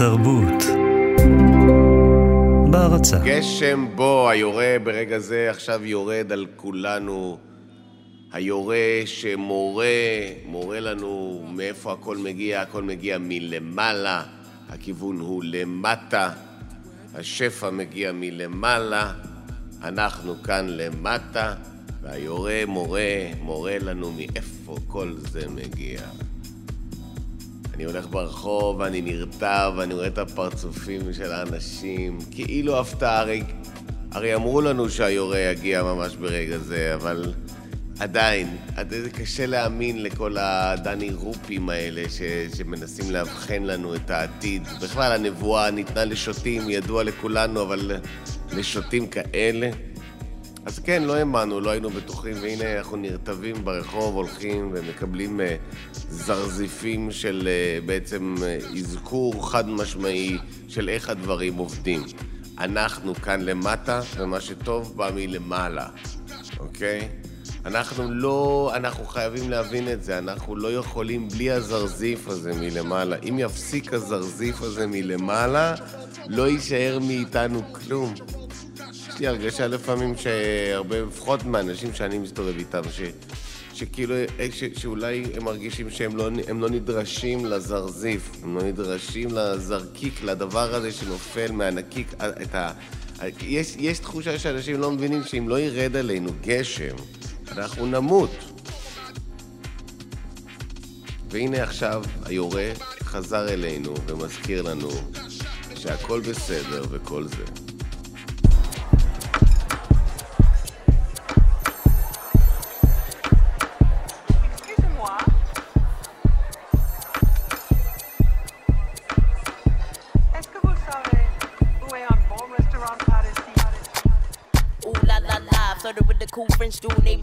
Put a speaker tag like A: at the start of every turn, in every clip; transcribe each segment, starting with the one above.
A: התרבות. בהרצה
B: גשם בו, היורה ברגע זה עכשיו יורד על כולנו. היורה שמורה, מורה לנו מאיפה הכל מגיע, הכל מגיע מלמעלה, הכיוון הוא למטה, השפע מגיע מלמעלה, אנחנו כאן למטה, והיורה מורה, מורה לנו מאיפה כל זה מגיע. אני הולך ברחוב ואני נרטב ואני רואה את הפרצופים של האנשים, כאילו הפתעה, הרי, הרי אמרו לנו שהיורה יגיע ממש ברגע זה, אבל עדיין, זה קשה להאמין לכל הדני רופים האלה ש, שמנסים לאבחן לנו את העתיד. בכלל, הנבואה ניתנה לשוטים, ידוע לכולנו, אבל לשוטים כאלה... אז כן, לא האמנו, לא היינו בטוחים, והנה אנחנו נרטבים ברחוב, הולכים ומקבלים uh, זרזיפים של uh, בעצם uh, אזכור חד משמעי של איך הדברים עובדים. אנחנו כאן למטה, ומה שטוב בא מלמעלה, אוקיי? אנחנו לא, אנחנו חייבים להבין את זה, אנחנו לא יכולים בלי הזרזיף הזה מלמעלה. אם יפסיק הזרזיף הזה מלמעלה, לא יישאר מאיתנו כלום. לי הרגשה לפעמים שהרבה, לפחות מהאנשים שאני מסתובב איתם, ש, שכאילו, ש, שאולי הם מרגישים שהם לא, לא נדרשים לזרזיף, הם לא נדרשים לזרקיק, לדבר הזה שנופל מהנקיק, את ה... יש, יש תחושה שאנשים לא מבינים שאם לא ירד עלינו גשם, אנחנו נמות. והנה עכשיו היורה חזר אלינו ומזכיר לנו שהכל בסדר וכל זה.
C: Do they?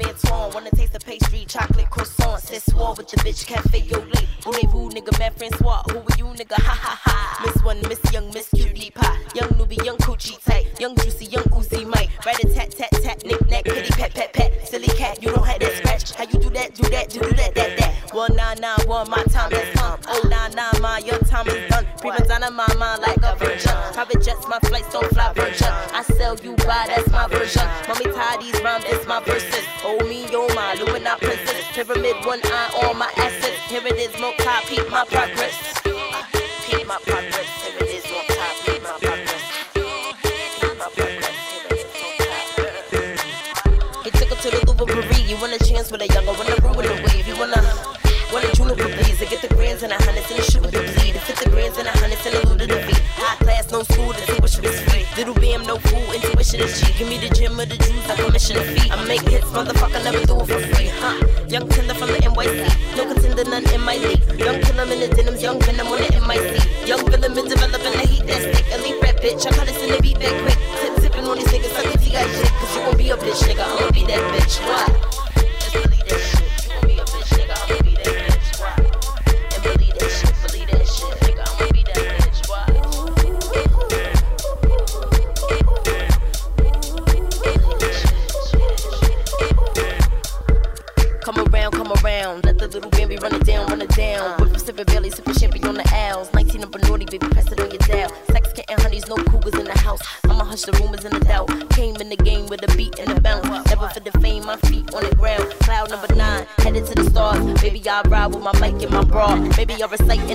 C: Give me the gym or the juice, I commission a fee. I make hits, motherfucker, never do it for free, huh? Young tender from the NYC, no contender, none in my league. Young killer in the denims, young venom on the MIC. Young villain been developing the heat that stick. Elite rap bitch, I cut this in the beat back quick. Tip tipping on these niggas, suck the T guy shit. Cause you gon' be a bitch, nigga, I'ma be that bitch. What?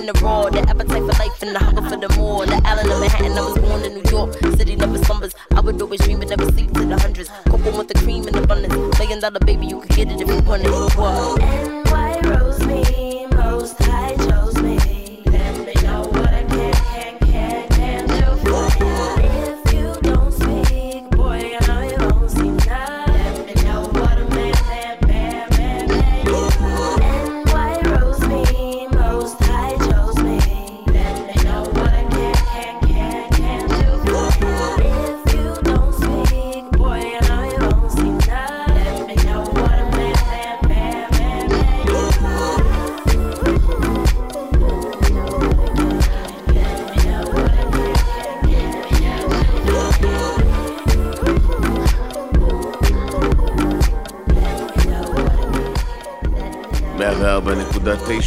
C: In the raw, the appetite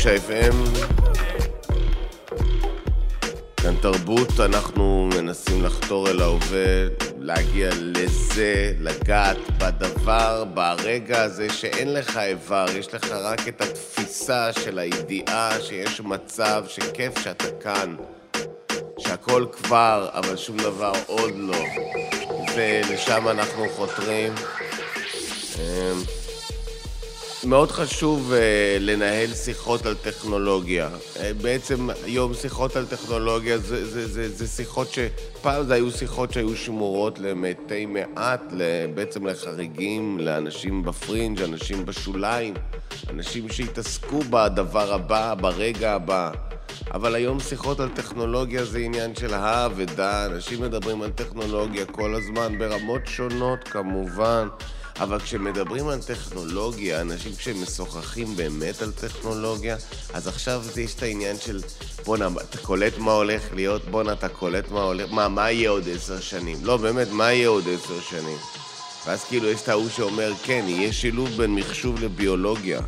B: FM כאן תרבות, אנחנו מנסים לחתור אל ההווה, להגיע לזה, לגעת בדבר, ברגע הזה שאין לך איבר, יש לך רק את התפיסה של הידיעה שיש מצב שכיף שאתה כאן, שהכל כבר, אבל שום דבר עוד לא. ולשם אנחנו חותרים. מאוד חשוב uh, לנהל שיחות על טכנולוגיה. Uh, בעצם היום שיחות על טכנולוגיה זה, זה, זה, זה שיחות שפעם זה היו שיחות שהיו שמורות למתי מעט, בעצם לחריגים, לאנשים בפרינג', אנשים בשוליים, אנשים שהתעסקו בדבר הבא, ברגע הבא. אבל היום שיחות על טכנולוגיה זה עניין של הא ודא, אנשים מדברים על טכנולוגיה כל הזמן ברמות שונות כמובן. אבל כשמדברים על טכנולוגיה, אנשים כשמשוחחים באמת על טכנולוגיה, אז עכשיו יש את העניין של בואנה, אתה קולט מה הולך להיות? בואנה, אתה קולט מה הולך... מה, מה יהיה עוד עשר שנים? לא, באמת, מה יהיה עוד עשר שנים? ואז כאילו יש את ההוא שאומר, כן, יהיה שילוב בין מחשוב לביולוגיה.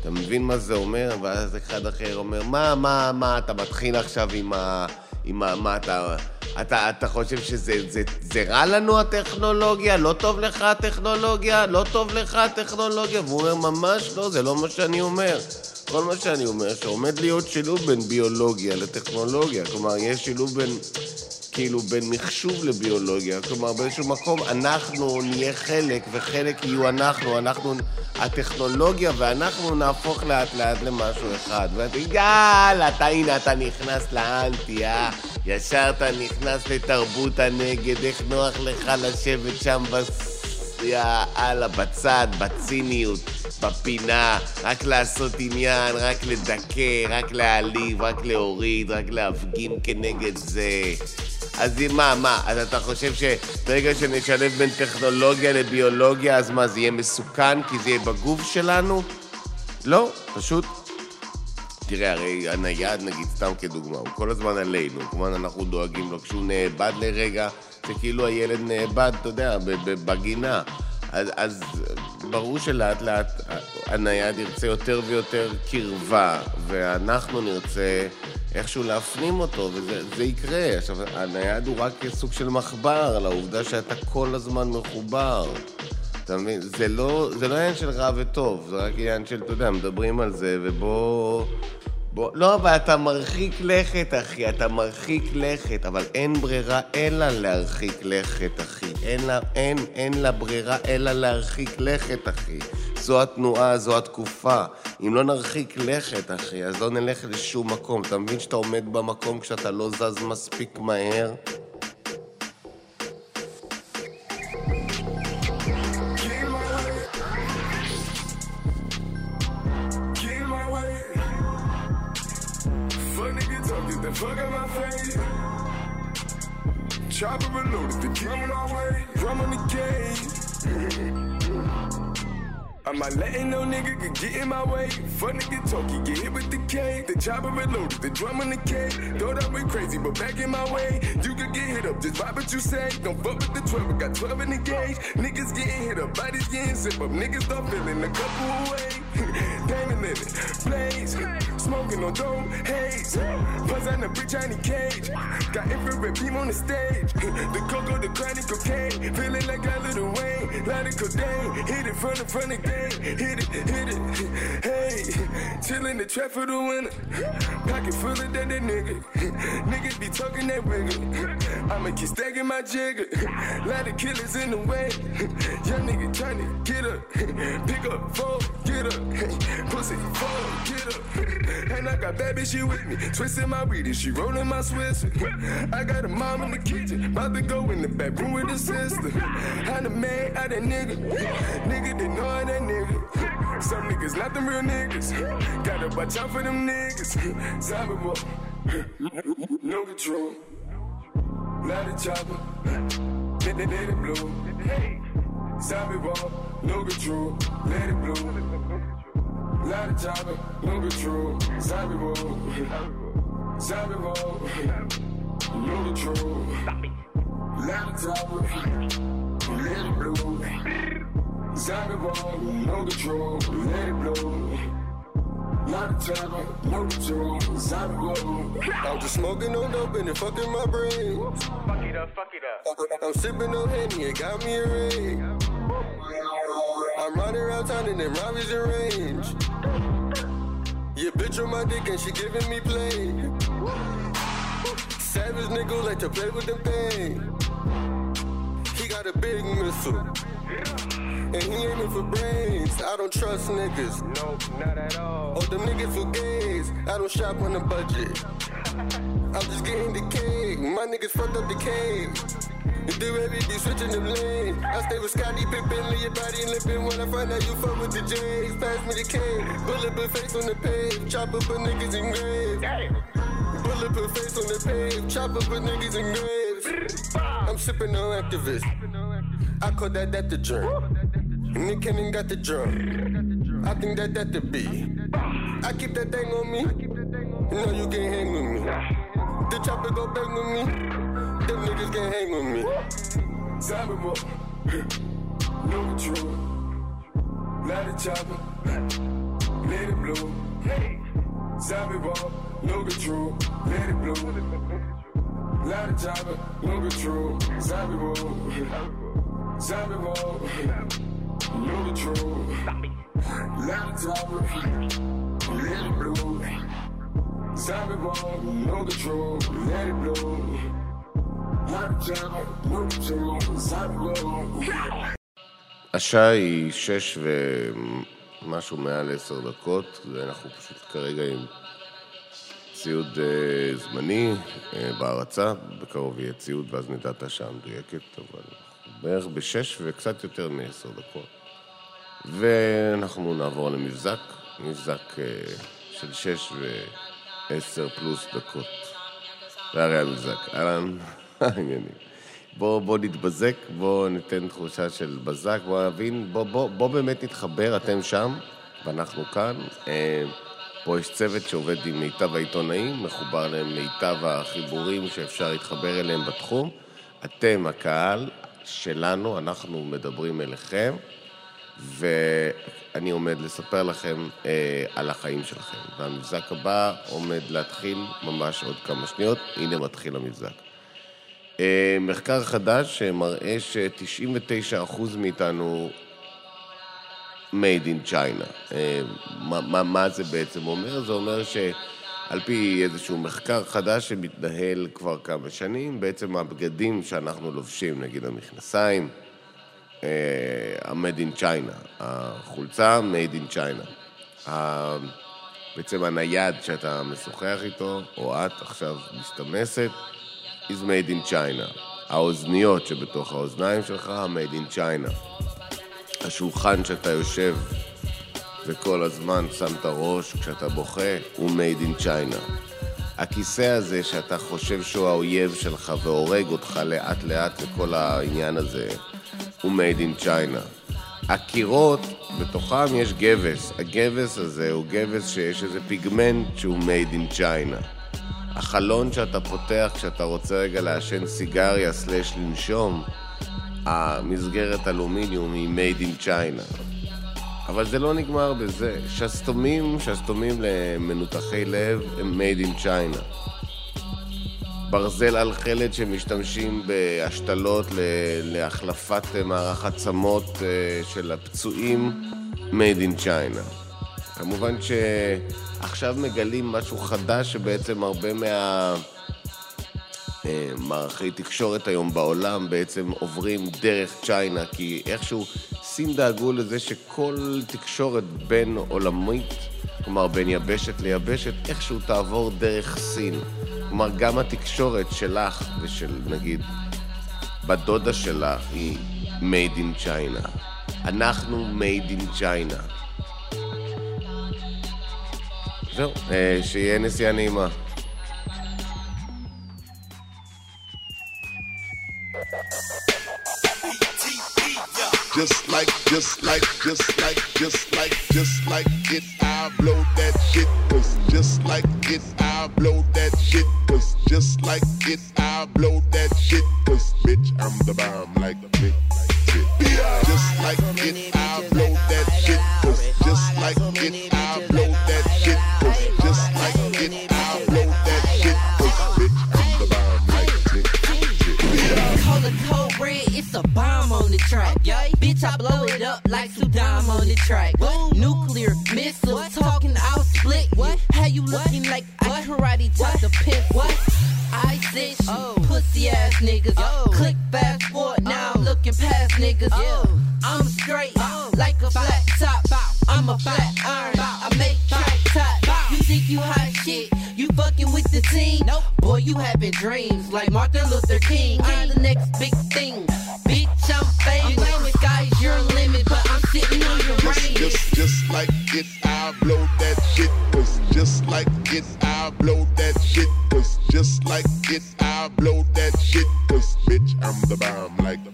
B: אתה מבין מה זה אומר? ואז אחד אחר אומר, מה, מה, מה, אתה מתחיל עכשיו עם ה... עם ה... מה אתה... אתה, אתה חושב שזה זה, זה רע לנו הטכנולוגיה? לא טוב לך הטכנולוגיה? לא טוב לך הטכנולוגיה? והוא אומר, ממש לא, זה לא מה שאני אומר. כל מה שאני אומר, שעומד להיות שילוב בין ביולוגיה לטכנולוגיה. כלומר, יש שילוב בין, כאילו, בין מחשוב לביולוגיה. כלומר, באיזשהו מקום אנחנו נהיה חלק, וחלק יהיו אנחנו. אנחנו, הטכנולוגיה ואנחנו נהפוך לאט לאט למשהו אחד. ואתה, יאללה, אתה, הנה, אתה נכנס לאנטי, אה? ישר אתה נכנס לתרבות הנגד, איך נוח לך לשבת שם בס... יאללה, בצד, בציניות, בפינה, רק לעשות עניין, רק לדכא, רק להעליב, רק להוריד, רק להפגין כנגד זה. אז מה, מה, אז אתה חושב שברגע שנשלב בין טכנולוגיה לביולוגיה, אז מה, זה יהיה מסוכן כי זה יהיה בגוף שלנו? לא, פשוט תראה, הרי הנייד, נגיד, סתם כדוגמה, הוא כל הזמן עלינו, כמובן אנחנו דואגים לו. כשהוא נאבד לרגע, זה כאילו הילד נאבד, אתה יודע, בגינה. אז, אז ברור שלאט לאט הנייד ירצה יותר ויותר קרבה, ואנחנו נרצה איכשהו להפנים אותו, וזה יקרה. עכשיו, הנייד הוא רק סוג של מחבר לעובדה שאתה כל הזמן מחובר. אתה מבין? זה לא, זה לא עניין של רע וטוב, זה רק עניין של, אתה יודע, מדברים על זה, ובוא... בוא, לא, אבל אתה מרחיק לכת, אחי, אתה מרחיק לכת, אבל אין ברירה אלא להרחיק לכת, אחי. אין לה, אין, אין לה ברירה אלא להרחיק לכת, אחי. זו התנועה, זו התקופה. אם לא נרחיק לכת, אחי, אז לא נלך לשום מקום. אתה מבין שאתה עומד במקום כשאתה לא זז מספיק מהר? Get in my way. Fuck nigga talkie, get hit with the K. The chopper reloaded, the drum on the K. Thought I went crazy, but back in my way. You could get hit up, just vibe what you say. Don't fuck with the 12, I got 12 in the gauge. Niggas getting hit up, bodies getting zip up. Niggas start feeling a couple away. Damon in it, blaze. Smoking on dope, haze. Buzz on the bitch, I need cage. Got infrared beam on the stage. The cocoa, the chronic cocaine. Feeling like a little Wayne. Lot of codeine. Hit it from the front of the game. hit it, hit it, hey, chillin' the trap for the winter, pocket full of that, that nigga, niggas be talking that wiggle, I'ma keep stacking my jigger, lot of killers in the way, young nigga to get up, pick up, fold, get up, pussy, fold, get up, and I got bad bitch, she with me, twisting my weed and she rolling my Swiss, I got a mom in the kitchen, about to go in the bedroom with the sister, I'm the man, I that nigga, nigga, they know that nigga. Some niggas not them real niggas. Gotta watch out for them niggas. Zombie boy, no control. Not a chopper. Let it, let it blow. Zombie boy, no control. Let it blow. Lot of chopper, no control. Zombie boy, zombie boy, no control. Lot of chopper, let it blow. Zombie ball, no control, let it blow. Not a time, no control, zombie wall.
D: I'm just smoking on dope and it fucking my brain.
E: Fuck it up, fuck it up.
D: I'm sipping on Henny, it got me a ring. I'm riding around town in them Robbie's in range. Yeah, bitch on my dick and she giving me play. Savage nigga like to play with the pain. He got a big missile. And he aiming for brains. I don't trust niggas.
E: Nope, not at all.
D: Oh, them niggas for gays. I don't shop on a budget. I'm just getting the cake. My niggas fucked up the cake. You do everything switching them lanes. I stay with Scotty Pippen, leave your body limping. When I find out you fuck with the J's, pass me the cake. Bulletproof face on the page, chop up a niggas in graves. Bulletproof face on the page, chop up a niggas in graves. I'm sipping on activists. I call that that the drink. Nick Cannon got the drum. I think that that the beat. I keep that thing on me. Know you can't hang with me. The chopper go bang with me. Them niggas can't hang with me.
F: Cybermo, no control. Light the chopper, let it blow. Zombie ball, no control, let it blow. Light the chopper, no control. Zombie ball, zombie ball, Light the chopper, let it blow. Zombie ball, no control, let it blow. The.
B: השעה היא שש ומשהו מעל עשר דקות, ואנחנו פשוט כרגע עם ציוד אה, זמני אה, בהרצה, בקרוב יהיה ציוד ואז נדע את השעה המדויקת, אבל בערך בשש וקצת יותר מעשר דקות. ואנחנו נעבור למבזק, מבזק אה, של שש ועשר פלוס דקות. זה הרי המבזק. אהלן, העניינים. בוא, בוא נתבזק, בוא ניתן תחושה של בזק, בוא נבין, בוא, בוא, בוא באמת נתחבר, אתם שם ואנחנו כאן. אה, פה יש צוות שעובד עם מיטב העיתונאים, מחובר למיטב החיבורים שאפשר להתחבר אליהם בתחום. אתם, הקהל שלנו, אנחנו מדברים אליכם, ואני עומד לספר לכם אה, על החיים שלכם. והמבזק הבא עומד להתחיל ממש עוד כמה שניות, הנה מתחיל המבזק. אה, מחקר חדש שמראה ש-99% מאיתנו made in China. אה, מה, מה, מה זה בעצם אומר? זה אומר שעל פי איזשהו מחקר חדש שמתנהל כבר כמה שנים, בעצם הבגדים שאנחנו לובשים, נגיד המכנסיים, אה, ה-made in China, החולצה made in China. בעצם הנייד שאתה משוחח איתו, או את עכשיו מסתמסת, is made in China. האוזניות שבתוך האוזניים שלך, made in China. השולחן שאתה יושב וכל הזמן שם את הראש כשאתה בוכה, הוא made in China. הכיסא הזה שאתה חושב שהוא האויב שלך והורג אותך לאט לאט וכל העניין הזה, הוא made in China. הקירות, בתוכם יש גבס. הגבס הזה הוא גבס שיש איזה פיגמנט שהוא made in China. החלון שאתה פותח כשאתה רוצה רגע לעשן סיגריה סלש לנשום, המסגרת אלומיניום היא made in China. אבל זה לא נגמר בזה. שסתומים, שסתומים למנותחי לב הם made in China. ברזל על חלד שמשתמשים בהשתלות להחלפת מערך עצמות אה, של הפצועים made in China. כמובן שעכשיו מגלים משהו חדש שבעצם הרבה מה... מערכי תקשורת היום בעולם בעצם עוברים דרך צ'יינה, כי איכשהו סין דאגו לזה שכל תקשורת בין עולמית, כלומר בין יבשת ליבשת, איכשהו תעבור דרך סין. כלומר, גם התקשורת שלך ושל נגיד בת דודה שלה היא made in China. אנחנו made in China. זהו, אה, שיהיה נסיעה נעימה.
G: Just like, just like, just like, just like, just like it, I blow that shit. Cause just like it, I blow that shit. Cause just like it, I blow that shit. Cause bitch, I'm the bomb like a shit. Just like it, I blow that shit. Cause just like it, I the track. What? Nuclear missiles what? talking, I'll split what?
H: you. How you looking like I karate chop the pimp? What? I said you
I: oh.
H: pussy ass niggas.
I: Oh.
H: Click fast forward now, oh. I'm looking past niggas.
I: Oh.
H: I'm straight like a flat top. I'm a flat iron. I make track top. You think you hot shit? You fucking with the team?
I: Nope.
H: Boy, you having dreams like Martin Luther King. I'm the next big thing.
G: Just, like it, I blow that shit. Cause just like it, I blow that shit. Cause just like it, I blow that shit. Cause bitch, I'm the bomb like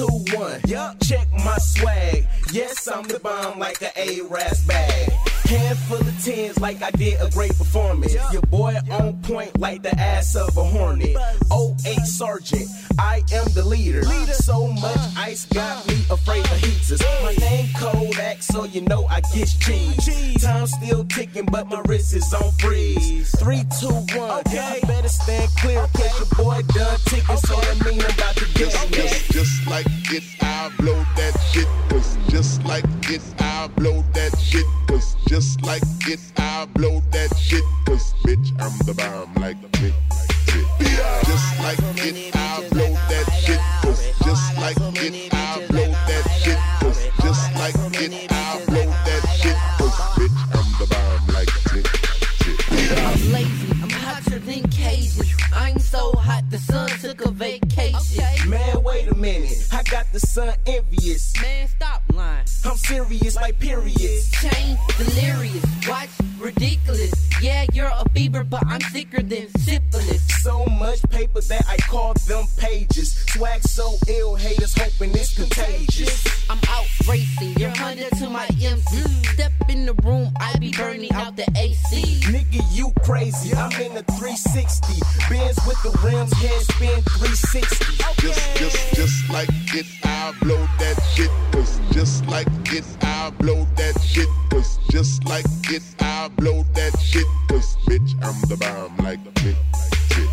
J: two, one. Check my swag. Yes, I'm the bomb like a A-Ras bag. Handful of tens like I did a great performance. Your boy on point like the ass of a hornet. 08 Sergeant, I am the leader. So much uh. ice got me afraid of heaters. My name Kodak, so you know I get cheese. Time still ticking, but my wrist is on freeze. Three, two, one. Okay. Better stand clear, cause your boy done ticking, so that mean I'm about to get
G: Just,
J: in
G: just, just like it, I blow that shit. Cause just like it, I blow that shit. Cause just like it, I blow that shit. Cause bitch, I'm the bomb like shit. Just like it, I blow that shit. Cause just like it, I blow that shit. Cause just like it, I blow that shit. Cause bitch, I'm the bomb like shit.
H: I'm lazy, I'm hotter than cages. I'm so hot, the sun took a vacation.
J: Man, wait a minute. I got the sun envious.
H: Man, stop lying.
J: I'm serious like periods.
H: Chain delirious, watch ridiculous. Yeah, you're a fever, but I'm sicker than syphilis.
J: So much paper that I call them pages. Swag so ill, haters hoping it's contagious.
H: I'm out racing, you're Honda to my MC. Step in the room, I be burning out the AC.
J: Nigga, you crazy. I'm in the 360. Benz with the rims, head spin 360.
G: Just, just, just like it, I blow that shit. Cause just like it, I blow that shit. Cause just like it, I blow that shit. Cause bitch, I'm the bomb like the big shit.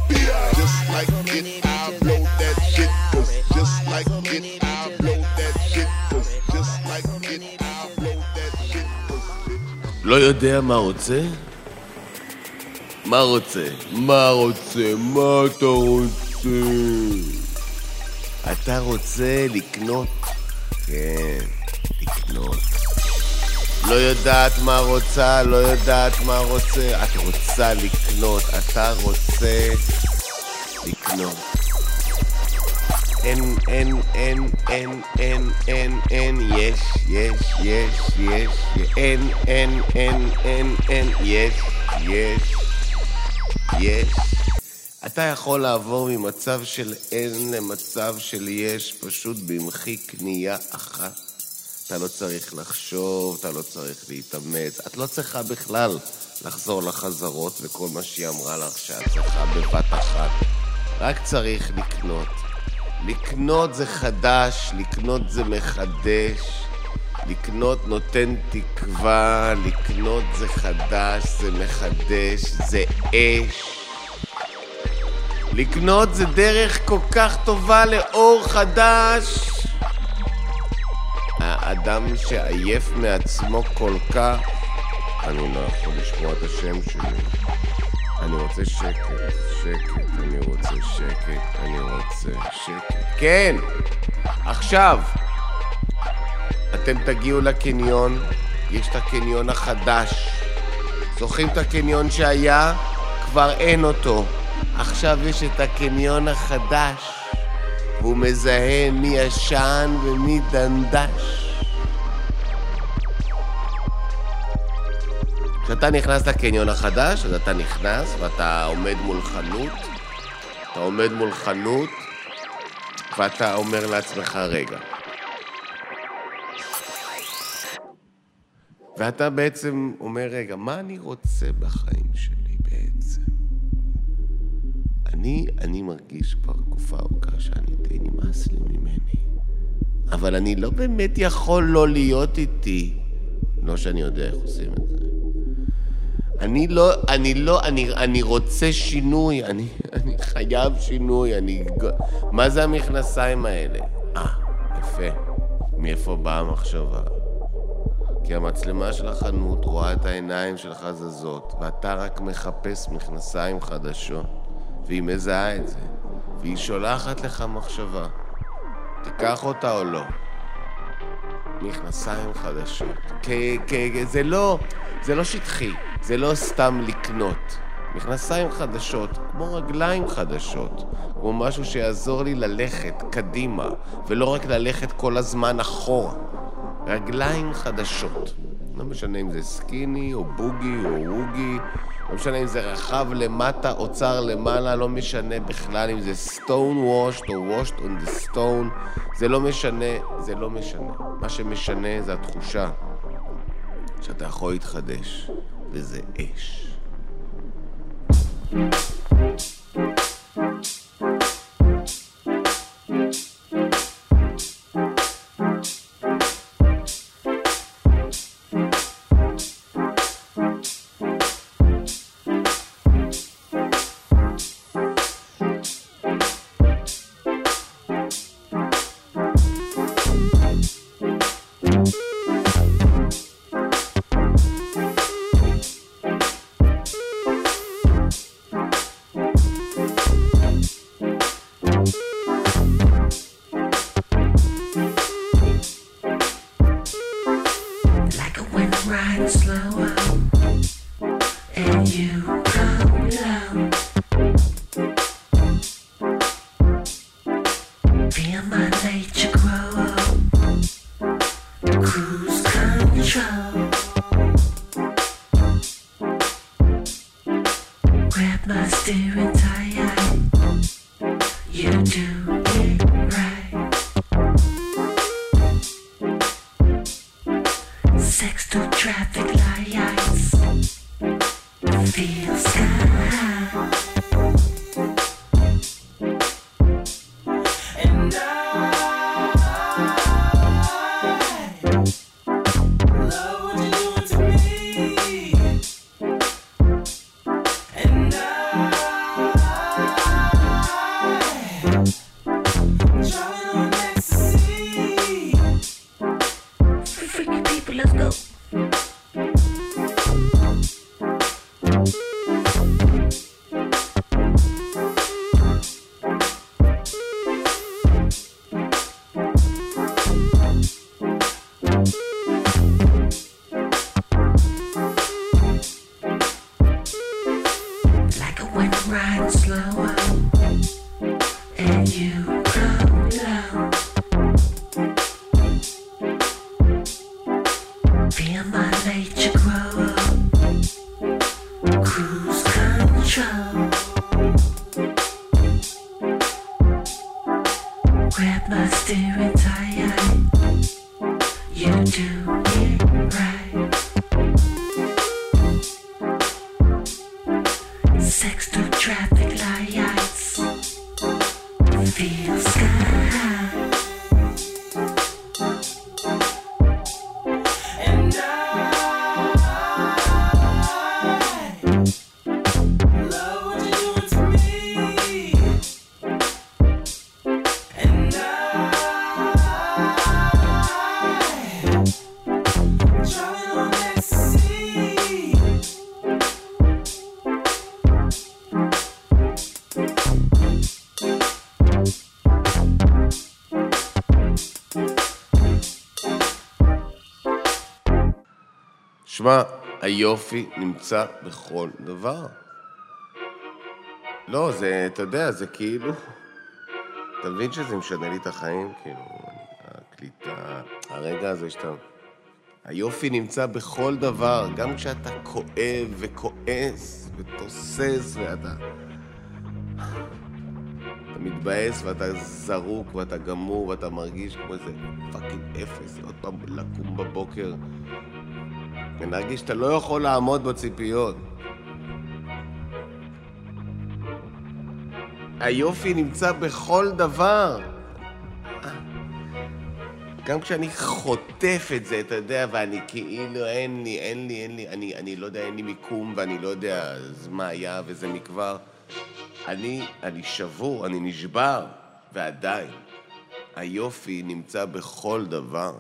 G: Just like it, I blow that shit. Cause just like it, I blow that shit. Cause just like it, I blow that shit. Cause bitch,
B: לא יודע מה רוצה? מה רוצה? מה רוצה? מה אתה רוצה? אתה רוצה לקנות? כן, לקנות. לא יודעת מה רוצה, לא יודעת מה רוצה. את רוצה לקנות, אתה רוצה לקנות. אין, אין, אין, אין, אין, אין, אין, יש, יש, יש, יש, אין, אין, אין, אין, אין, יש, יש, יש. אתה יכול לעבור ממצב של אין למצב של יש, פשוט במחי קנייה אחת. אתה לא צריך לחשוב, אתה לא צריך להתאמץ, את לא צריכה בכלל לחזור לחזרות וכל מה שהיא אמרה לך שאת צריכה בבת אחת. רק צריך לקנות. לקנות זה חדש, לקנות זה מחדש, לקנות נותן תקווה, לקנות זה חדש, זה מחדש, זה אש. לקנות זה דרך כל כך טובה לאור חדש. האדם שעייף מעצמו כל כך, אני לא יכול לשמוע את השם שלי. אני רוצה שקט, שקט, אני רוצה שקט, אני רוצה שקט. כן! עכשיו! אתם תגיעו לקניון, יש את הקניון החדש. זוכרים את הקניון שהיה? כבר אין אותו. עכשיו יש את הקניון החדש, והוא מזהה מי ישן ומי דנדש. כשאתה נכנס לקניון החדש, אז אתה נכנס ואתה עומד מול חנות, אתה עומד מול חנות, ואתה אומר לעצמך, רגע. ואתה בעצם אומר, רגע, מה אני רוצה בחיים שלי בעצם? אני, אני מרגיש כבר תקופה ארוכה שאני די נמאס לי ממני. אבל אני לא באמת יכול לא להיות איתי. לא שאני יודע איך עושים את זה. אני לא, אני לא, אני, אני רוצה שינוי, אני, אני חייב שינוי, אני... מה זה המכנסיים האלה? אה, יפה. מאיפה באה המחשבה? כי המצלמה של החנות רואה את העיניים שלך זזות, ואתה רק מחפש מכנסיים חדשות, והיא מזהה את זה, והיא שולחת לך מחשבה. תיקח אותה או לא? מכנסיים חדשות. זה לא, זה לא שטחי, זה לא סתם לקנות. מכנסיים חדשות, כמו רגליים חדשות, כמו משהו שיעזור לי ללכת קדימה, ולא רק ללכת כל הזמן אחורה. רגליים חדשות. לא משנה אם זה סקיני, או בוגי, או ווגי, לא משנה אם זה רחב למטה או צר למעלה, לא משנה בכלל אם זה stone washed או washed on the stone, זה לא משנה, זה לא משנה. מה שמשנה זה התחושה שאתה יכול להתחדש, וזה אש.
K: Like a Grab my steering tight. You do it right.
B: היופי נמצא בכל דבר. לא, זה, אתה יודע, זה כאילו... אתה מבין שזה משנה לי את החיים? כאילו, הקליטה, הרגע הזה שאתה... היופי נמצא בכל דבר, גם כשאתה כואב וכועס ותוסס ואתה... אתה מתבאס ואתה זרוק ואתה גמור ואתה מרגיש כמו איזה fucking אפס, עוד פעם לקום בבוקר ולהרגיש שאתה לא יכול לעמוד בציפיות. היופי נמצא בכל דבר. גם כשאני חוטף את זה, אתה יודע, ואני כאילו, אין לי, אין לי, אין לי, אני, אני לא יודע, אין לי מיקום, ואני לא יודע אז מה היה וזה מכבר. אני, אני שבור, אני נשבר, ועדיין, היופי נמצא בכל דבר.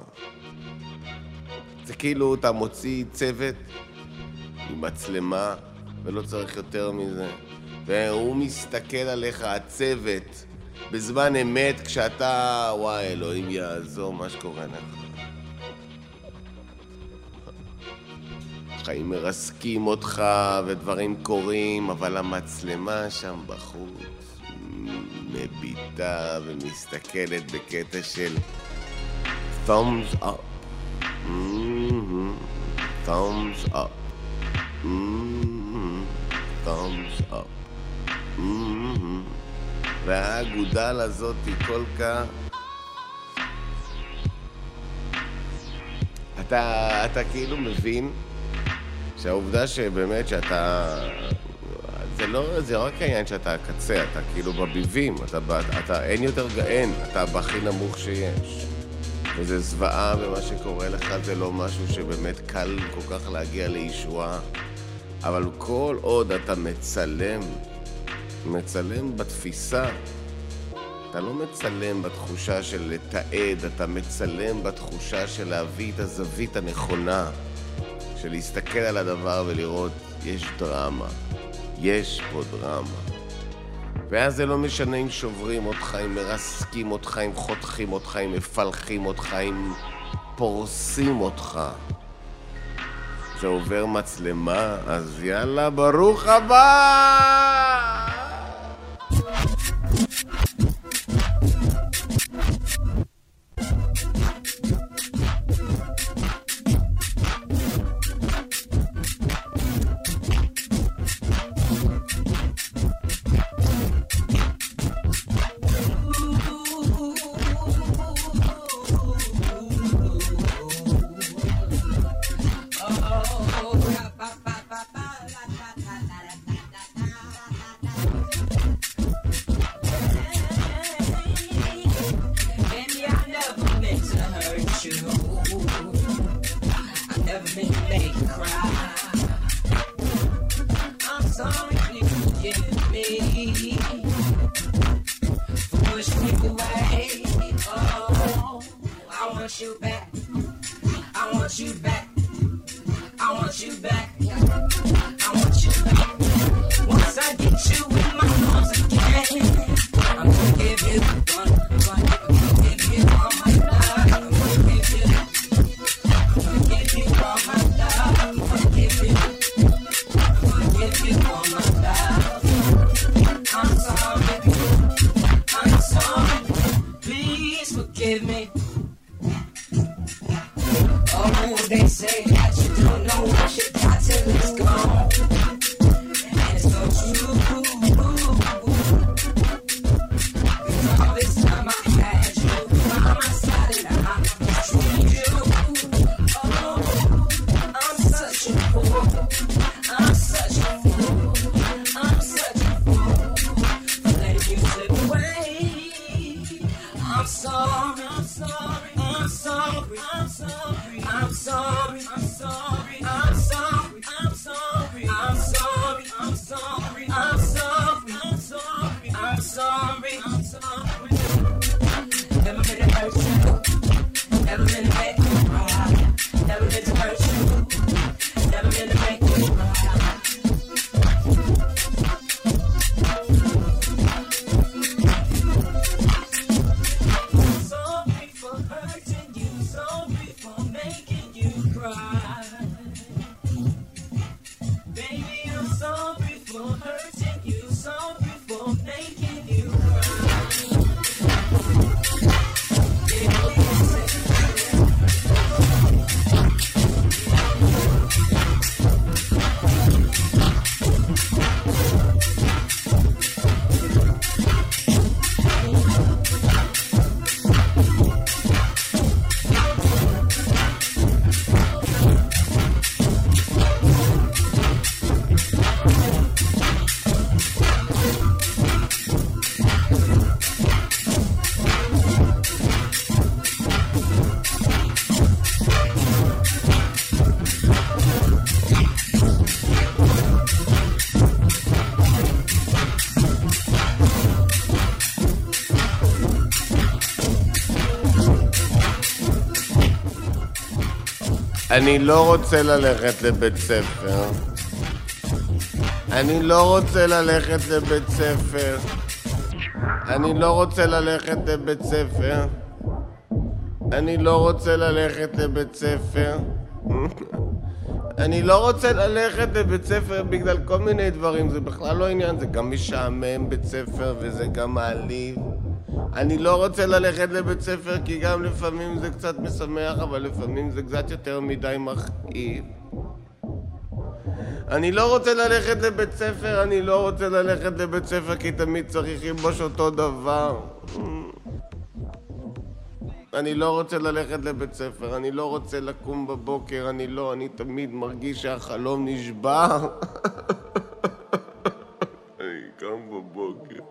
B: זה כאילו אתה מוציא צוות עם מצלמה, ולא צריך יותר מזה, והוא מסתכל עליך, הצוות, בזמן אמת, כשאתה, וואי, אלוהים יעזור, מה שקורה לך. חיים מרסקים אותך ודברים קורים, אבל המצלמה שם בחוץ מביטה ומסתכלת בקטע של thumbs up. Mm-hmm. thumbs up. Mm-hmm. thumbs up. Mm-hmm. והאגודל הזאת היא כל כך... אתה, אתה כאילו מבין שהעובדה שבאמת שאתה... זה לא, זה רק העניין שאתה הקצה, אתה כאילו בביבים, אתה, אתה אין יותר גאין, אתה בהכי נמוך שיש. וזה זוועה, ומה שקורה לך זה לא משהו שבאמת קל כל כך להגיע לישועה. אבל כל עוד אתה מצלם, מצלם בתפיסה, אתה לא מצלם בתחושה של לתעד, אתה מצלם בתחושה של להביא את הזווית הנכונה, של להסתכל על הדבר ולראות, יש דרמה, יש פה דרמה. ואז זה לא משנה אם שוברים אותך, אם מרסקים אותך, אם חותכים אותך, אם מפלחים אותך, אם פורסים אותך. זה עובר מצלמה, אז יאללה, ברוך הבא!
L: Forgive me. Oh, they say
B: אני לא רוצה ללכת לבית ספר. אני לא רוצה ללכת לבית ספר. אני לא רוצה ללכת לבית ספר. אני לא רוצה ללכת לבית ספר. אני לא רוצה ללכת לבית ספר בגלל כל מיני דברים, זה בכלל לא עניין, זה גם משעמם בית ספר וזה גם מעליב. אני לא רוצה ללכת לבית ספר כי גם לפעמים זה קצת משמח, אבל לפעמים זה קצת יותר מדי מכאיב. אני לא רוצה ללכת לבית ספר, אני לא רוצה ללכת לבית ספר כי תמיד צריך ללבוש אותו דבר. אני לא רוצה ללכת לבית ספר, אני לא רוצה לקום בבוקר, אני לא, אני תמיד מרגיש שהחלום נשבר. אני קם בבוקר.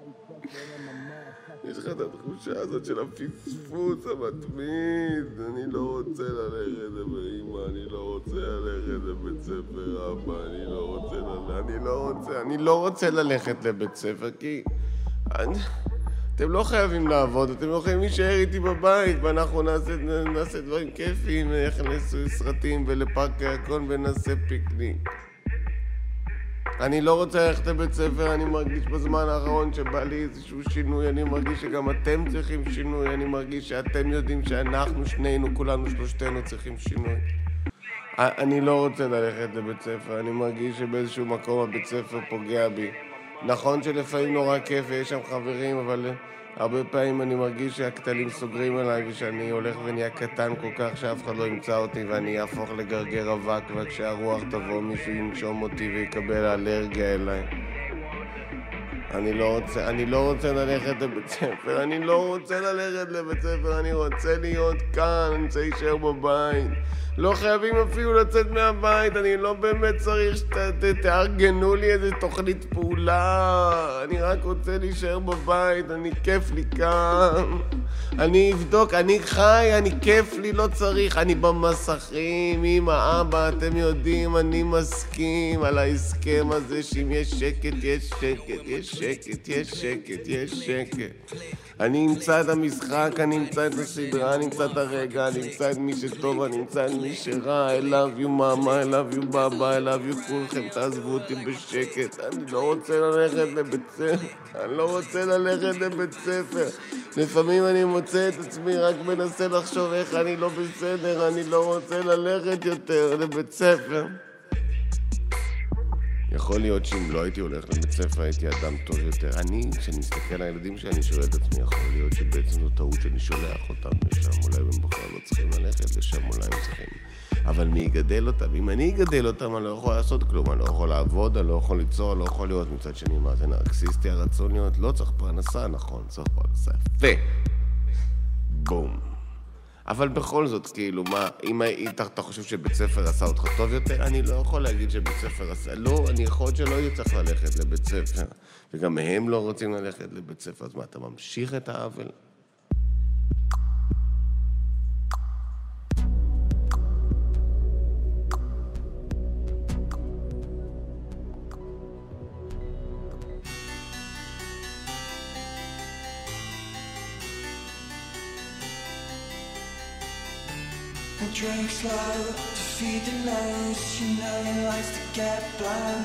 B: יש לך את התחושה הזאת של הפספוס המתמיד. אני לא רוצה ללכת לאמא, אני לא רוצה ללכת לבית ספר, אבא, אני לא רוצה ללכת, אני לא רוצה, אני לא רוצה ללכת לבית ספר כי... אני... אתם לא חייבים לעבוד, אתם יכולים להישאר איתי בבית ואנחנו נעשה, נעשה דברים כיפיים, נלך לסרטים ולפארק הירקון ונעשה פיקניק. אני לא רוצה ללכת לבית ספר, אני מרגיש בזמן האחרון שבא לי איזשהו שינוי, אני מרגיש שגם אתם צריכים שינוי, אני מרגיש שאתם יודעים שאנחנו שנינו, כולנו שלושתנו צריכים שינוי. אני לא רוצה ללכת לבית ספר, אני מרגיש שבאיזשהו מקום הבית ספר פוגע בי. נכון שלפעמים נורא כיף ויש שם חברים, אבל הרבה פעמים אני מרגיש שהקטנים סוגרים עליי ושאני הולך ונהיה קטן כל כך שאף אחד לא ימצא אותי ואני אהפוך לגרגר אבק וכשהרוח תבוא מישהו ינשום אותי ויקבל אלרגיה אליי. אני לא רוצה, אני לא רוצה ללכת לבית ספר, אני לא רוצה ללכת לבית ספר, אני רוצה להיות כאן, אני רוצה להישאר בבית. לא חייבים אפילו לצאת מהבית, אני לא באמת צריך שתארגנו לי איזה תוכנית פעולה. אני רק רוצה להישאר בבית, אני כיף לי כאן. אני אבדוק, אני חי, אני כיף לי, לא צריך. אני במסכים, אמא, אבא, אתם יודעים, אני מסכים על ההסכם הזה שאם יש שקט, יש שקט, יש שקט, יש שקט, יש שקט. אני אמצא את המשחק, אני אמצא את הסדרה, אני אמצא את הרגע, אני אמצא את מי שטוב, אני אמצא את מי שרע. I love you mama, I love you baba, I love you כולכם, תעזבו אותי בשקט. אני לא רוצה ללכת לבית ספר, אני לא רוצה ללכת לבית ספר. לפעמים אני מוצא את עצמי רק מנסה לחשוב איך אני לא בסדר, אני לא רוצה ללכת יותר לבית ספר. יכול להיות שאם לא הייתי הולך לבית ספר הייתי אדם טוב יותר. אני, כשאני מסתכל על הילדים שלי, אני שואל את עצמי, יכול להיות שבעצם זו טעות שאני שולח אותם לשם, אולי הם בכלל לא צריכים ללכת לשם, אולי הם צריכים... אבל מי יגדל אותם? אם אני אגדל אותם, אני לא יכול לעשות כלום, אני לא יכול לעבוד, אני לא יכול ליצור, אני לא יכול להיות מצד שני, מה זה נרקסיסטי הרצון להיות? לא צריך פרנסה, נכון, צריך פרנסה. יפה. בום. אבל בכל זאת, כאילו, מה, אם היית, אתה חושב שבית ספר עשה אותך טוב יותר? אני לא יכול להגיד שבית ספר עשה... לא, אני יכול להיות שלא יהיה צריך ללכת לבית ספר, וגם הם לא רוצים ללכת לבית ספר, אז מה, אתה ממשיך את העוול?
M: Drink slow to feed the nose. You know he likes to get blown.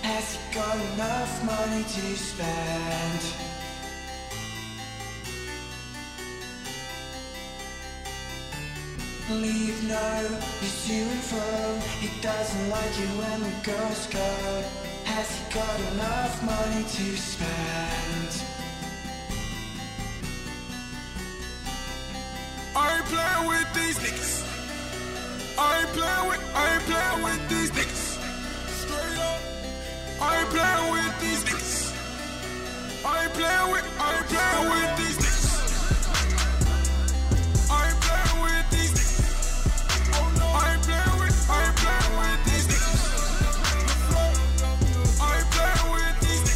M: Has he got enough money to spend? Leave no, he's to and fro. He doesn't like it when the girls go. Has he got enough money to spend?
N: I ain't playing with these. I ain't playing with, I ain't playing with these niggas. I ain't playing with these. Oh no. I ain't playing with, I ain't playing with these niggas. I ain't playing with these.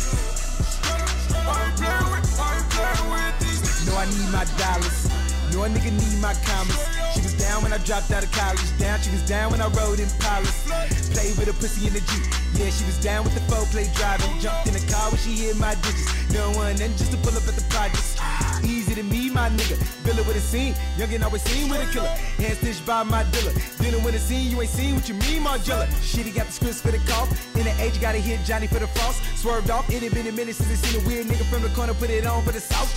N: I ain't playing with, I ain't playing with these.
O: Know I need my dollars. Know a nigga need my commas. She was down when I dropped out of college. Down, she was down when I rode in Palace. Played with a pussy in the Jeep. Yeah, she was down with the four play driving. Jumped in the car when she hit my digits. No one, then just to pull up at the projects. Easy to me, my nigga. Villa with a scene, youngin' always seen with a killer. Hand stitched by my dealer. Dealing with a scene, you ain't seen what you mean, Margella. Shit, he got the scripts for the cough. In the age, gotta hit Johnny for the frost. Swerved off, it had been a minute since they seen a weird nigga from the corner, put it on for the south.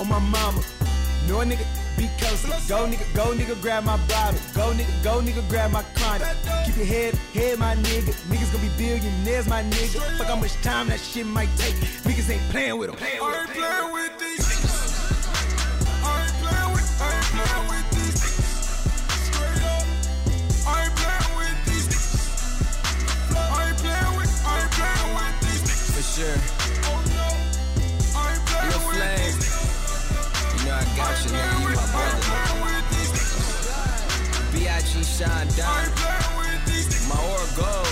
O: On my mama. No nigga, be coasting. Go nigga, go nigga, grab my bottle. Go nigga, go nigga, grab my chronic. Keep your head, head, my nigga. Niggas gonna be billionaires, my nigga. Fuck how much time that shit might take. Niggas ain't playing with them.
N: I ain't playing with these niggas. I ain't playing with, I ain't playing with these niggas. Straight up. I ain't playing with these niggas. I ain't playing with, I ain't playing with these niggas.
P: For sure. You know I got you, my brother. B.I.G. Sean Don. My aura gold.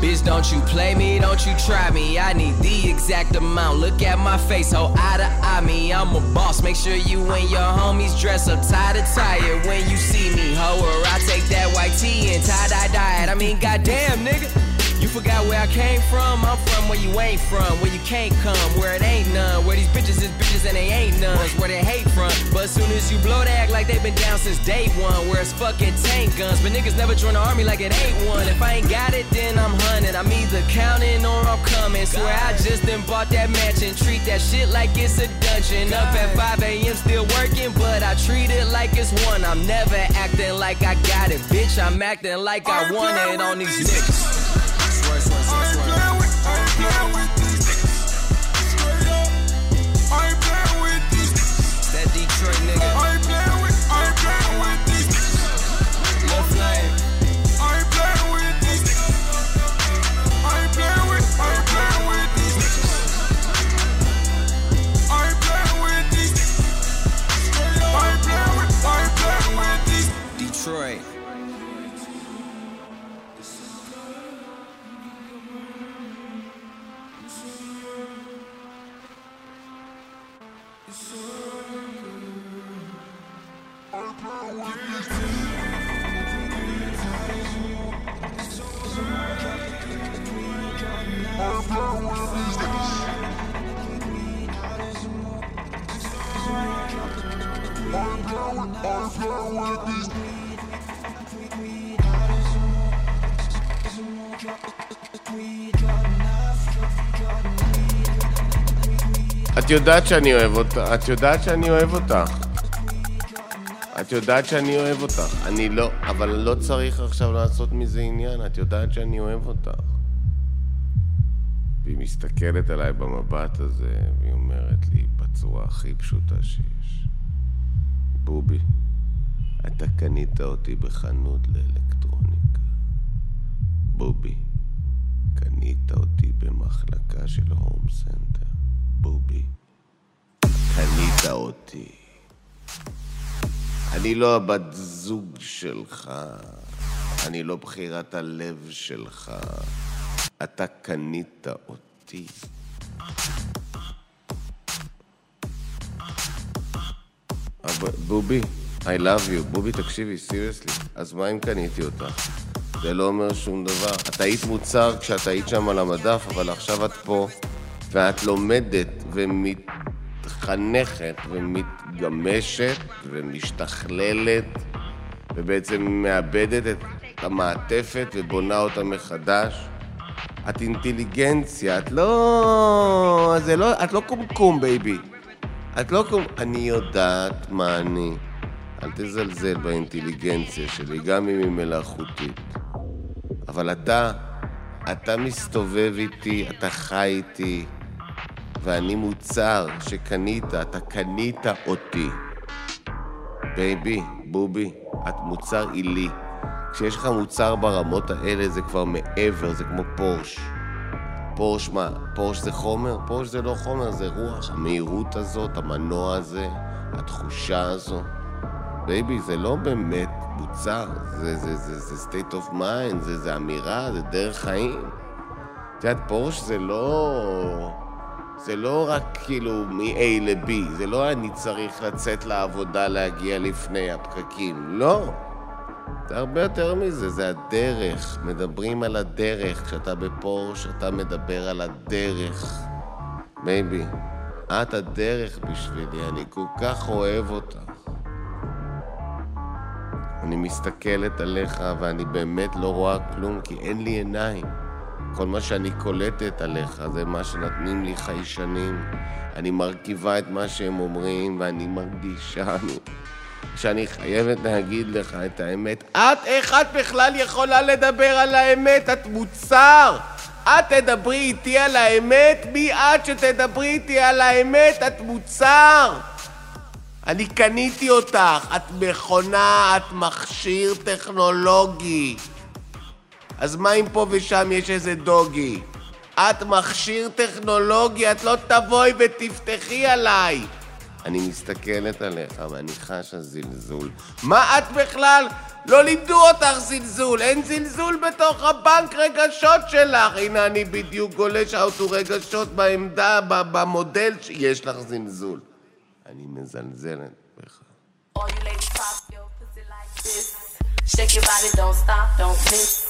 P: Bitch, don't you play me, don't you try me. I need the exact amount. Look at my face, ho, eye to eye me. I'm a boss. Make sure you and your homies dress up tie to tie when you see me, ho. Or I take that white tee and tie dye dye it. I mean, goddamn, nigga. You forgot where I came from? I'm from where you ain't from, where you can't come, where it ain't none, where these bitches is bitches and they ain't none, where they hate from. But as soon as you blow, they act like they been down since day one, where it's fucking tank guns. But niggas never join the army like it ain't one. If I ain't got it, then I'm hunting. I'm either counting or I'm coming. Swear I just done bought that mansion, treat that shit like it's a dungeon. Up at 5 a.m. still working, but I treat it like it's one. I'm never acting like I got it, bitch. I'm acting like I want it on these niggas.
N: Here
P: we
B: את יודעת שאני אוהב אותך, את יודעת שאני אוהב אותך. את יודעת שאני אוהב אותך. אני לא, אבל לא צריך עכשיו לעשות מזה עניין, את יודעת שאני אוהב אותך. והיא מסתכלת עליי במבט הזה, והיא אומרת לי בצורה הכי פשוטה שיש, בובי, אתה קנית אותי בחנות לאלקטרוניקה. בובי, קנית אותי במחלקה של הום סנטר. בובי, קנית אותי. אני לא הבת זוג שלך, אני לא בחירת הלב שלך. אתה קנית אותי. בובי, I love you. בובי, תקשיבי, seriously. אז מה אם קניתי אותך? זה לא אומר שום דבר. את היית מוצר כשאת היית שם על המדף, אבל עכשיו את פה, ואת לומדת ומתחנכת ומתגמשת ומשתכללת, ובעצם מאבדת את המעטפת ובונה אותה מחדש. את אינטליגנציה, את לא... זה לא... את לא קומקום, baby. את לא קום... אני יודעת מה אני. אל תזלזל באינטליגנציה שלי, גם אם היא מלאכותית. אבל אתה, אתה מסתובב איתי, אתה חי איתי, ואני מוצר שקנית, אתה קנית אותי. Baby, בובי, את מוצר עילי. כשיש לך מוצר ברמות האלה זה כבר מעבר, זה כמו פורשה. פורשה מה? פורשה זה חומר? פורשה זה לא חומר, זה רוח. המהירות הזאת, המנוע הזה, התחושה הזו. baby, זה לא באמת מוצר, זה, זה, זה, זה state of mind, זה, זה אמירה, זה דרך חיים. את יודעת, Porsche זה לא... זה לא רק כאילו מ-A ל-B, זה לא אני צריך לצאת לעבודה להגיע לפני הפקקים, לא. זה הרבה יותר מזה, זה הדרך. מדברים על הדרך. כשאתה ב Porsche, אתה מדבר על הדרך. baby, את הדרך בשבילי, אני כל כך אוהב אותך. אני מסתכלת עליך ואני באמת לא רואה כלום כי אין לי עיניים. כל מה שאני קולטת עליך זה מה שנותנים לי חיישנים. אני מרכיבה את מה שהם אומרים ואני מרגישה אני, שאני חייבת להגיד לך את האמת. את, איך את בכלל יכולה לדבר על האמת? את מוצר! את תדברי איתי על האמת? מי את שתדברי איתי על האמת? את מוצר! אני קניתי אותך, את מכונה, את מכשיר טכנולוגי. אז מה אם פה ושם יש איזה דוגי? את מכשיר טכנולוגי, את לא תבואי ותפתחי עליי. אני מסתכלת עליך ואני חשה זלזול. מה את בכלל? לא לימדו אותך זלזול, אין זלזול בתוך הבנק רגשות שלך. הנה אני בדיוק גולש אאוטו רגשות בעמדה, במודל שיש לך זלזול. אני מזלזלת בך.
I: Shake your body, don't stop, don't miss.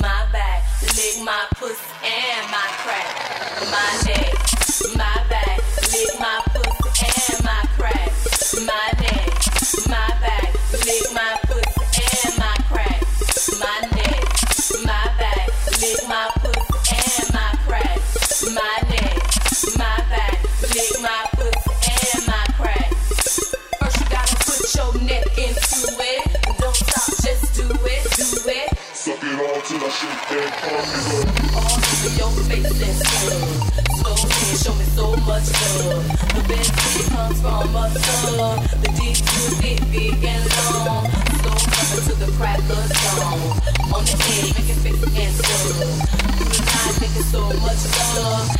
I: my back, lick my pussy and my crack. My neck, my back, lick my pussy and my crack. My neck, my back, lick my pussy and my crack. My neck, my back, lick my pussy and my crack. My neck, my back, lick my pussy
G: I shit and come it.
I: All over your face and skin. Slow hand, show me so much love. The thing comes from a tub. The dick too big, big and long. Slow coming to the crack of. On the edge, making making so much love.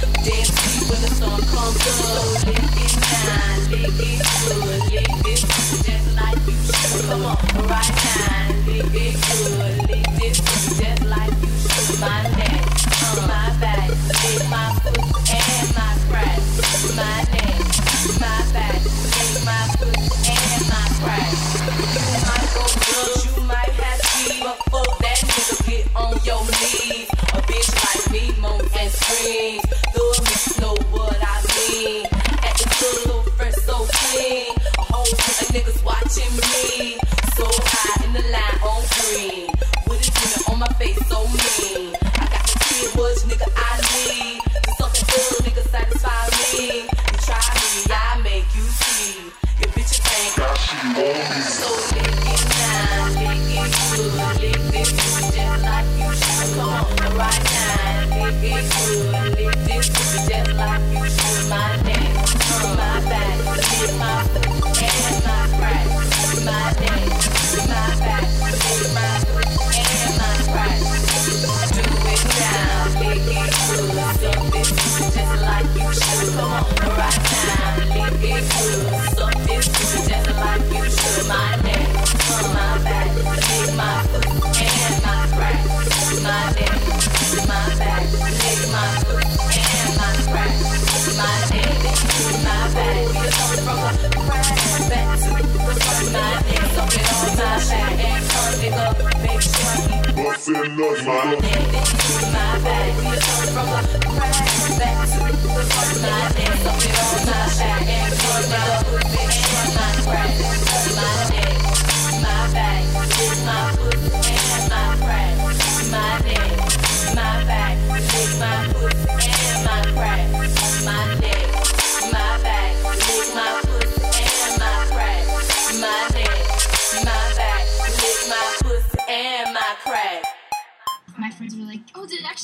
I: When the comes up. It it good. Just like you should. Come on, right now, lick it good.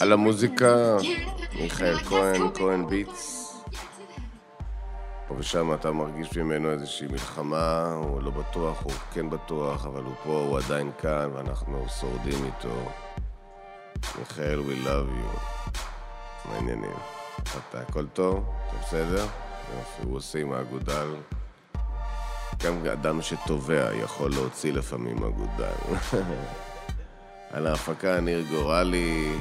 B: על המוזיקה. מיכאל כהן. כהן ביטס. פה ושם אתה מרגיש ממנו איזושהי מלחמה, הוא לא בטוח, הוא כן בטוח, אבל הוא פה, הוא עדיין כאן, ואנחנו שורדים איתו. מיכאל, we love you. מה העניינים? אתה הכל טוב? אתה בסדר? יופי, הוא עושה עם האגודל. גם אדם שטובע יכול להוציא לפעמים אגודל. על ההפקה ניר גורלי,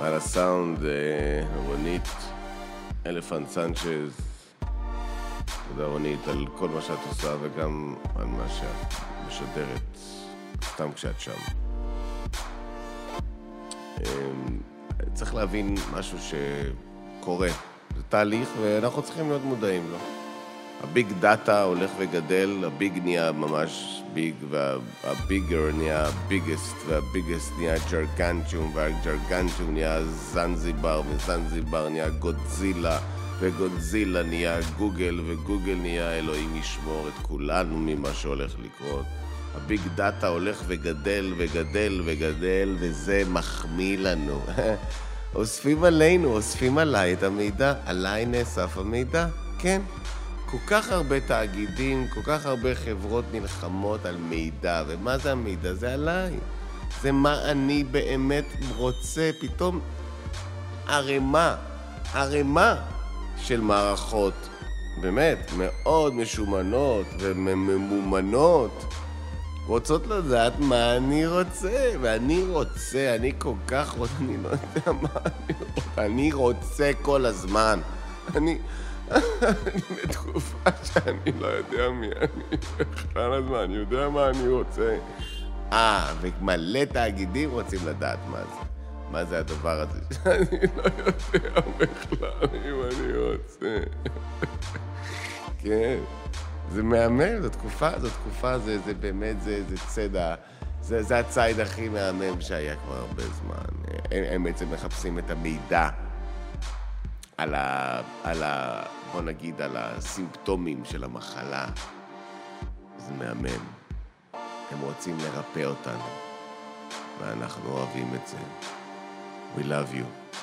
B: ועל הסאונד אה, רונית אלפנט סנצ'ז. תודה רונית על כל מה שאת עושה וגם על מה שאת משדרת, סתם כשאת שם. אמ, צריך להבין משהו שקורה. זה תהליך ואנחנו צריכים להיות מודעים לו. ה big data הולך וגדל, ה big נהיה ממש big, וה bigger נהיה biggest, וה biggest נהיה ג'רגנצ'ום, והג'רגנצ'ום נהיה זנזיבר, וזנזיבר נהיה גודזילה, וגודזילה נהיה גוגל, וגוגל נהיה אלוהים ישמור את כולנו ממה שהולך לקרות. הביג דאטה הולך וגדל וגדל וגדל, וזה מחמיא לנו. אוספים עלינו, אוספים עליי את המידע. עליי נאסף המידע? כן. כל כך הרבה תאגידים, כל כך הרבה חברות נלחמות על מידע, ומה זה המידע? זה עליי. זה מה אני באמת רוצה. פתאום ערימה, ערימה של מערכות, באמת, מאוד משומנות וממומנות, רוצות לדעת מה אני רוצה, ואני רוצה, אני כל כך רוצה, אני לא יודע מה אני רוצה, אני רוצה כל הזמן. אני... אני בתקופה שאני לא יודע מי אני בכלל הזמן, אני יודע מה אני רוצה. אה, ומלא תאגידים רוצים לדעת מה זה. מה זה הדבר הזה שאני לא יודע בכלל אם אני רוצה. כן, זה מהמם, זו תקופה, זו תקופה, זה, זה באמת, זה, זה צדע. זה, זה הציד הכי מהמם שהיה כבר הרבה זמן. הם, הם בעצם מחפשים את המידע על ה... על ה... בוא נגיד, על הסימפטומים של המחלה. זה מהמם. הם רוצים לרפא אותנו, ואנחנו אוהבים את זה. We love you.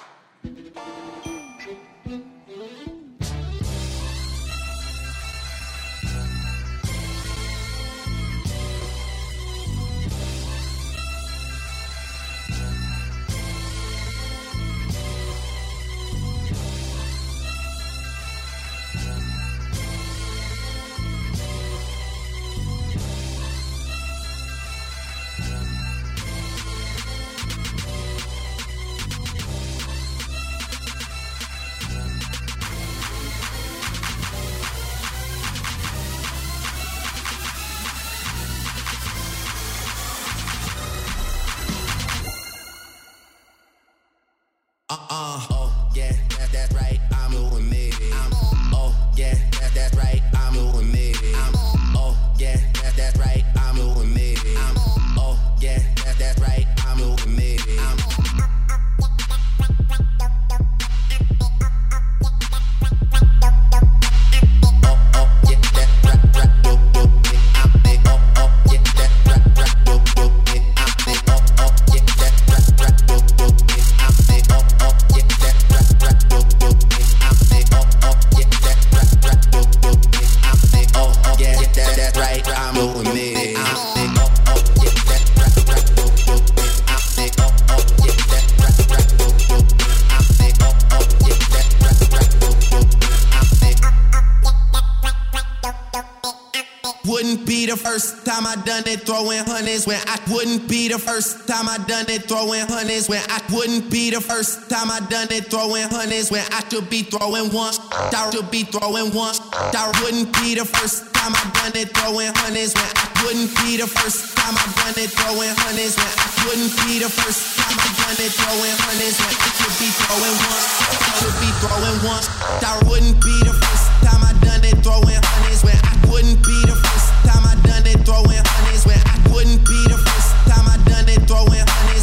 Q: Done it throwing hundreds when I wouldn't be the first time I done it throwing hundreds when I wouldn't be the first time I done it throwing hundreds when I should be throwing one. I should be throwing one. I wouldn't be the first time I done it throwing hundreds when I wouldn't be the first time I done it throwing hundreds when I wouldn't be the first time I done it throwing hundreds when I should be throwing one. I should be throwing one. I wouldn't be the first time I done it throwing hundreds when I wouldn't be the first time I throwing honeys when I couldn't be the first time I done it throwing honeys.